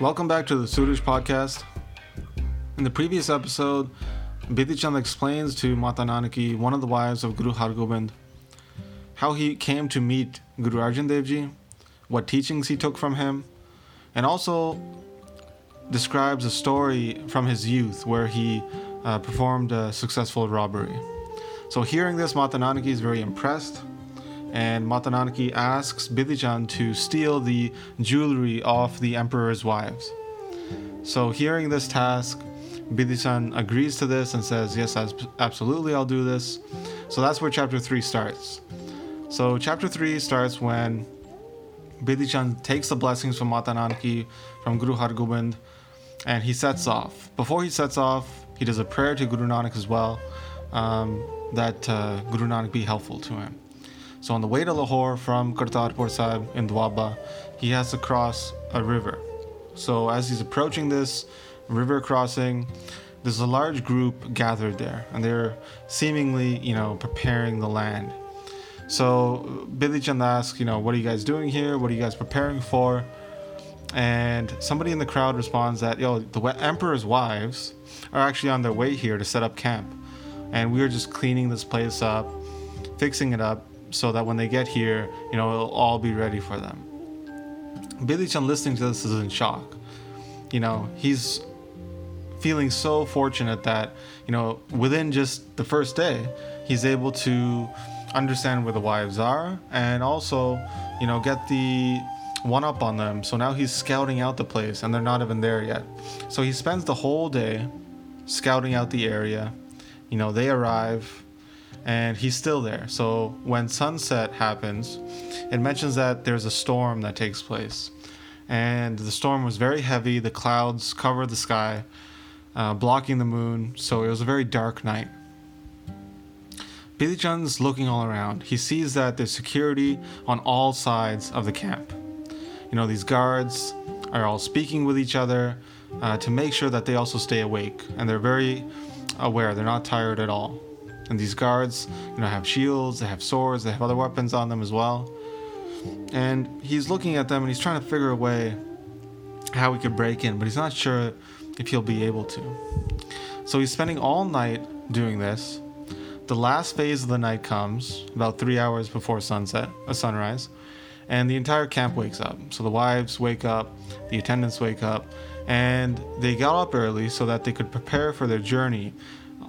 Welcome back to the Suraj podcast. In the previous episode, Bidhi explains to Mata Nanaki, one of the wives of Guru Hargobind, how he came to meet Guru Arjan Dev Ji, what teachings he took from him, and also describes a story from his youth where he uh, performed a successful robbery. So, hearing this, Mata Nanaki is very impressed and Mata Nanaki asks Bidhi Chan to steal the jewelry off the emperor's wives. So, hearing this task, Bidhi Chan agrees to this and says, Yes, absolutely, I'll do this. So, that's where chapter 3 starts. So, chapter 3 starts when Bidhi Chan takes the blessings from Mata Nanaki, from Guru Hargobind, and he sets off. Before he sets off, he does a prayer to Guru Nanak as well um, that uh, Guru Nanak be helpful to him. So on the way to Lahore from Kartarpur Sahib in Doaba, he has to cross a river. So as he's approaching this river crossing, there's a large group gathered there, and they're seemingly, you know, preparing the land. So Bidhi Chand asks, you know, what are you guys doing here? What are you guys preparing for? And somebody in the crowd responds that, yo, the emperor's wives are actually on their way here to set up camp. And we are just cleaning this place up, fixing it up, so that when they get here, you know, it'll all be ready for them. Bidhi Chan listening to this is in shock. You know, he's feeling so fortunate that, you know, within just the first day, he's able to understand where the wives are and also, you know, get the one up on them. So now he's scouting out the place and they're not even there yet. So he spends the whole day scouting out the area. You know, they arrive, and he's still there. So when sunset happens, it mentions that there's a storm that takes place. And the storm was very heavy, the clouds covered the sky, uh, blocking the moon, so it was a very dark night. Bidhi Chan's looking all around. He sees that there's security on all sides of the camp. You know, these guards are all speaking with each other uh, to make sure that they also stay awake, and they're very aware, they're not tired at all. And these guards, you know, have shields, they have swords, they have other weapons on them as well. And he's looking at them and he's trying to figure a way how he could break in, but he's not sure if he'll be able to. So he's spending all night doing this. The last phase of the night comes, about three hours before sunset, a sunrise, and the entire camp wakes up. So the wives wake up, the attendants wake up, and they got up early so that they could prepare for their journey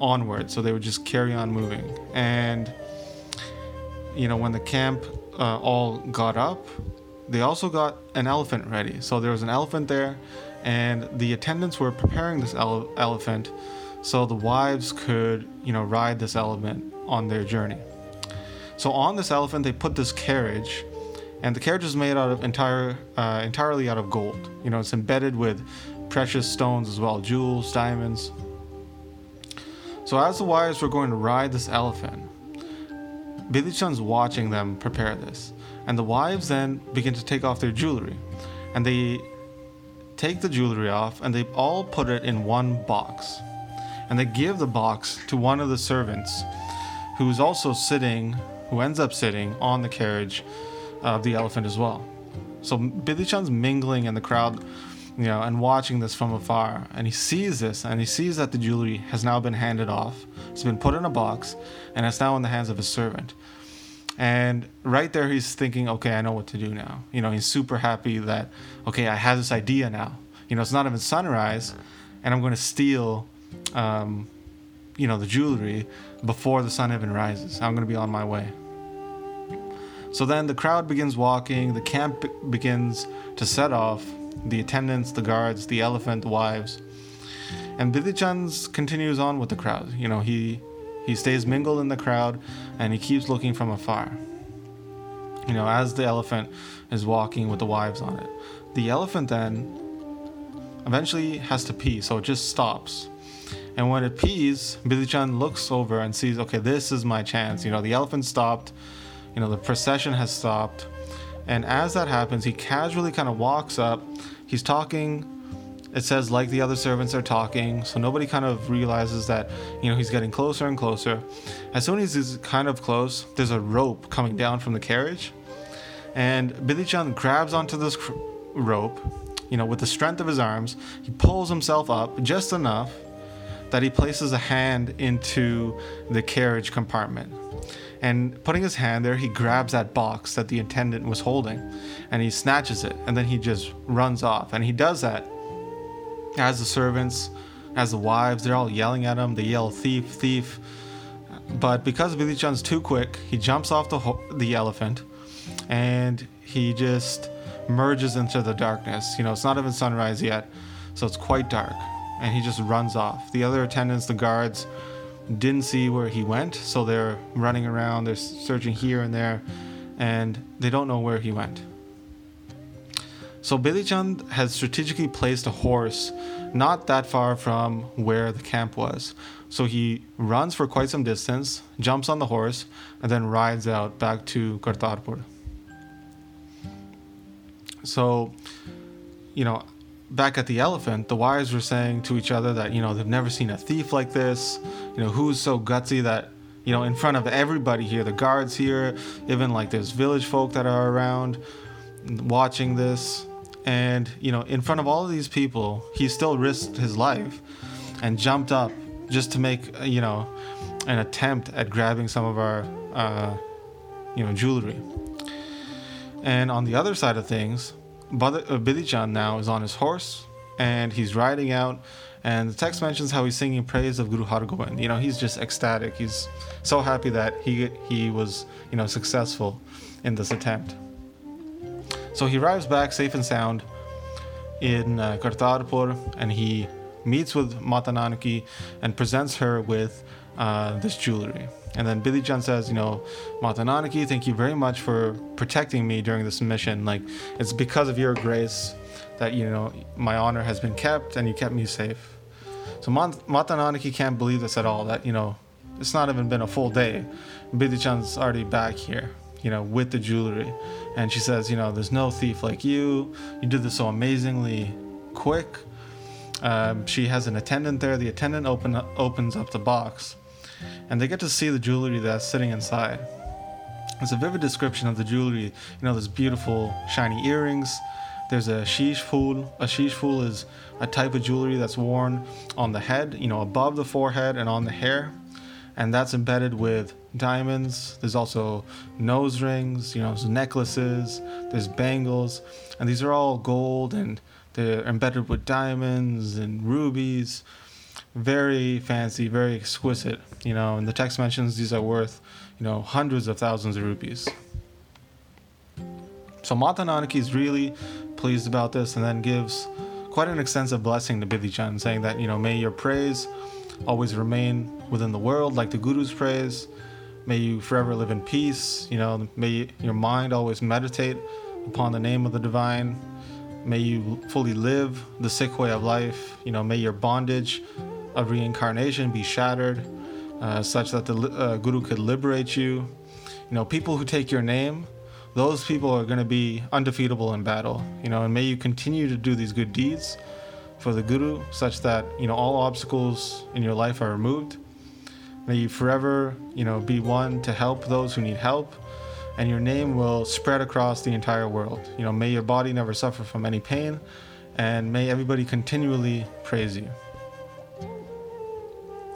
onward. So they would just carry on moving. And, you know, when the camp uh, all got up, they also got an elephant ready. So there was an elephant there, and the attendants were preparing this ele- elephant so the wives could, you know, ride this elephant on their journey. So on this elephant, they put this carriage, and the carriage is made out of entire, uh, entirely out of gold. You know, it's embedded with precious stones as well, jewels, diamonds. So as the wives were going to ride this elephant, Bidhi Chan's watching them prepare this. And the wives then begin to take off their jewelry. And they take the jewelry off and they all put it in one box. And they give the box to one of the servants who's also sitting, who ends up sitting on the carriage of the elephant as well. So Bidhi Chan's mingling in the crowd you know, and watching this from afar. And he sees this, and he sees that the jewelry has now been handed off. It's been put in a box, and it's now in the hands of his servant. And right there, he's thinking, okay, I know what to do now. You know, he's super happy that, okay, I have this idea now. You know, it's not even sunrise, and I'm going to steal, um, you know, the jewelry before the sun even rises. I'm going to be on my way. So then the crowd begins walking, the camp begins to set off, the attendants, the guards, the elephant, the wives. And Bidhi Chan's continues on with the crowd. You know, he he stays mingled in the crowd and he keeps looking from afar. You know, as the elephant is walking with the wives on it. The elephant then eventually has to pee, so it just stops. And when it pees, Bidhi Chan looks over and sees, okay, this is my chance. You know, the elephant stopped, you know, the procession has stopped. And as that happens, he casually kind of walks up. He's talking. It says, like the other servants are talking. So nobody kind of realizes that, you know, he's getting closer and closer. As soon as he's kind of close, there's a rope coming down from the carriage. And Bidhi Chan grabs onto this rope you know, with the strength of his arms, he pulls himself up just enough that he places a hand into the carriage compartment. And putting his hand there, he grabs that box that the attendant was holding and he snatches it and then he just runs off. And he does that as the servants, as the wives, they're all yelling at him. They yell, thief, thief. But because Bidhi Chan's too quick, he jumps off the, ho- the elephant and he just merges into the darkness. You know, it's not even sunrise yet, so it's quite dark. And he just runs off. The other attendants, the guards, didn't see where he went, so they're running around, they're searching here and there, and they don't know where he went. So Bidhi Chand has strategically placed a horse not that far from where the camp was. So he runs for quite some distance, jumps on the horse, and then rides out back to Kartarpur. So, you know, back at the elephant, the wives were saying to each other that, you know, they've never seen a thief like this. You know, who's so gutsy that, you know, in front of everybody here, the guards here, even like there's village folk that are around watching this. And, you know, in front of all of these people, he still risked his life and jumped up just to make, you know, an attempt at grabbing some of our, uh, you know, jewelry. And on the other side of things, uh, Bidhi Chan now is on his horse and he's riding out. And the text mentions how he's singing praise of Guru Hargobind. You know, he's just ecstatic. He's so happy that he he was you know successful in this attempt. So he arrives back safe and sound in uh, Kartarpur, and he meets with Mata Nanaki and presents her with uh, this jewelry. And then Bidhi Chan says, you know, Mata Nanaki, thank you very much for protecting me during this mission. Like, it's because of your grace that, you know, my honor has been kept and you kept me safe. So Mata Nanaki can't believe this at all, that, you know, it's not even been a full day. Bidhi Chan's already back here, you know, with the jewelry. And she says, you know, there's no thief like you. You did this so amazingly quick. Um, she has an attendant there. The attendant open, opens up the box and they get to see the jewelry that's sitting inside. It's a vivid description of the jewelry. You know, there's beautiful shiny earrings. There's a sheesh fool. A sheesh fool is a type of jewelry that's worn on the head, you know, above the forehead and on the hair. And that's embedded with diamonds. There's also nose rings, you know, there's necklaces, there's bangles. And these are all gold and they're embedded with diamonds and rubies very fancy, very exquisite. You know, and the text mentions these are worth, you know, hundreds of thousands of rupees. So Mata Nanaki is really pleased about this and then gives quite an extensive blessing to Bidhi Chan, saying that, you know, may your praise always remain within the world like the Guru's praise. May you forever live in peace. You know, may your mind always meditate upon the name of the divine. May you fully live the Sikh way of life. You know, may your bondage of reincarnation be shattered, uh, such that the uh, Guru could liberate you. You know, people who take your name, those people are going to be undefeatable in battle. You know, and may you continue to do these good deeds for the Guru, such that you know all obstacles in your life are removed. May you forever, you know, be one to help those who need help, and your name will spread across the entire world. You know, may your body never suffer from any pain, and may everybody continually praise you.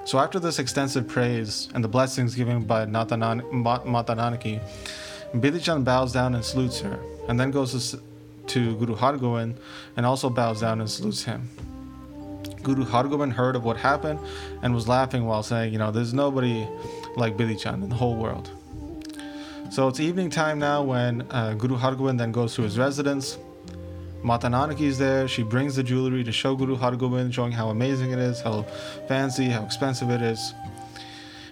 So after this extensive praise and the blessings given by Natanan- Mata Nanaki, Bidichan bows down and salutes her, and then goes to, Guru Hargobind and also bows down and salutes him. Guru Hargobind heard of what happened and was laughing while saying, you know, there's nobody like Bidhi Chan in the whole world. So it's evening time now when uh, Guru Hargobind then goes to his residence Mata Nanaki is there. She brings the jewelry to show Guru Hargobind, showing how amazing it is, how fancy, how expensive it is.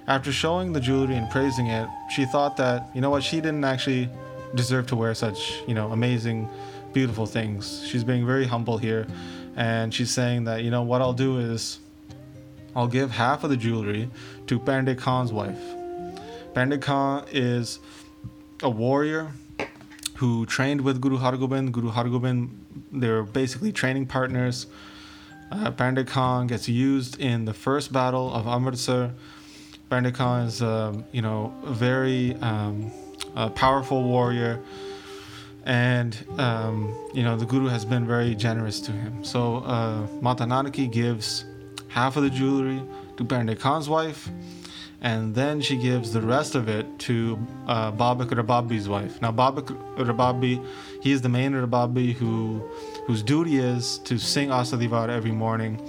After showing the jewelry and praising it, she thought that, you know what, she didn't actually deserve to wear such, you know, amazing, beautiful things. She's being very humble here. And she's saying that, you know, what I'll do is I'll give half of the jewelry to Pandey Khan's wife. Pandey Khan is a warrior who trained with Guru Hargobind. Guru Hargobind, they're basically training partners. Uh, Khan gets used in the first battle of Amritsar. Pandey Khan is, um, you know, a very um, a powerful warrior. and um, you know the guru has been very generous to him. So uh, Mata Nanaki gives half of the jewelry to Pande Khan's wife, and then she gives the rest of it to uh, Babak Rababi's wife. Now Babak Rababi, he is the main Rababi who whose duty is to sing Asa di Var every morning.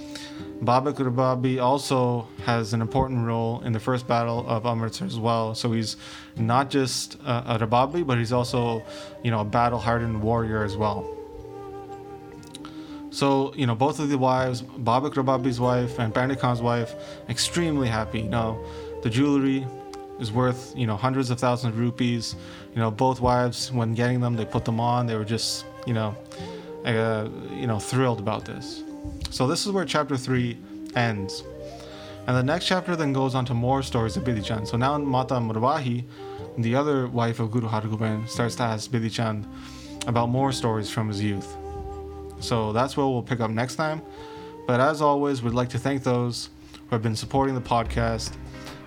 Babak Rababi also has an important role in the first battle of Amritsar as well. So he's not just a, a Rababi, but he's also, you know, a battle-hardened warrior as well. So, you know, both of the wives, Babak Rababi's wife and Pande Khan's wife, extremely happy. Know, the jewelry is worth, you know, hundreds of thousands of rupees. You know, both wives, when getting them, they put them on. They were just, you know, uh, you know, thrilled about this. So this is where chapter three ends. And the next chapter then goes on to more stories of Bidhi So now Mata Marwahi, the other wife of Guru Hargobind, starts to ask Bidhi about more stories from his youth. So that's what we'll pick up next time. But as always, we'd like to thank those who have been supporting the podcast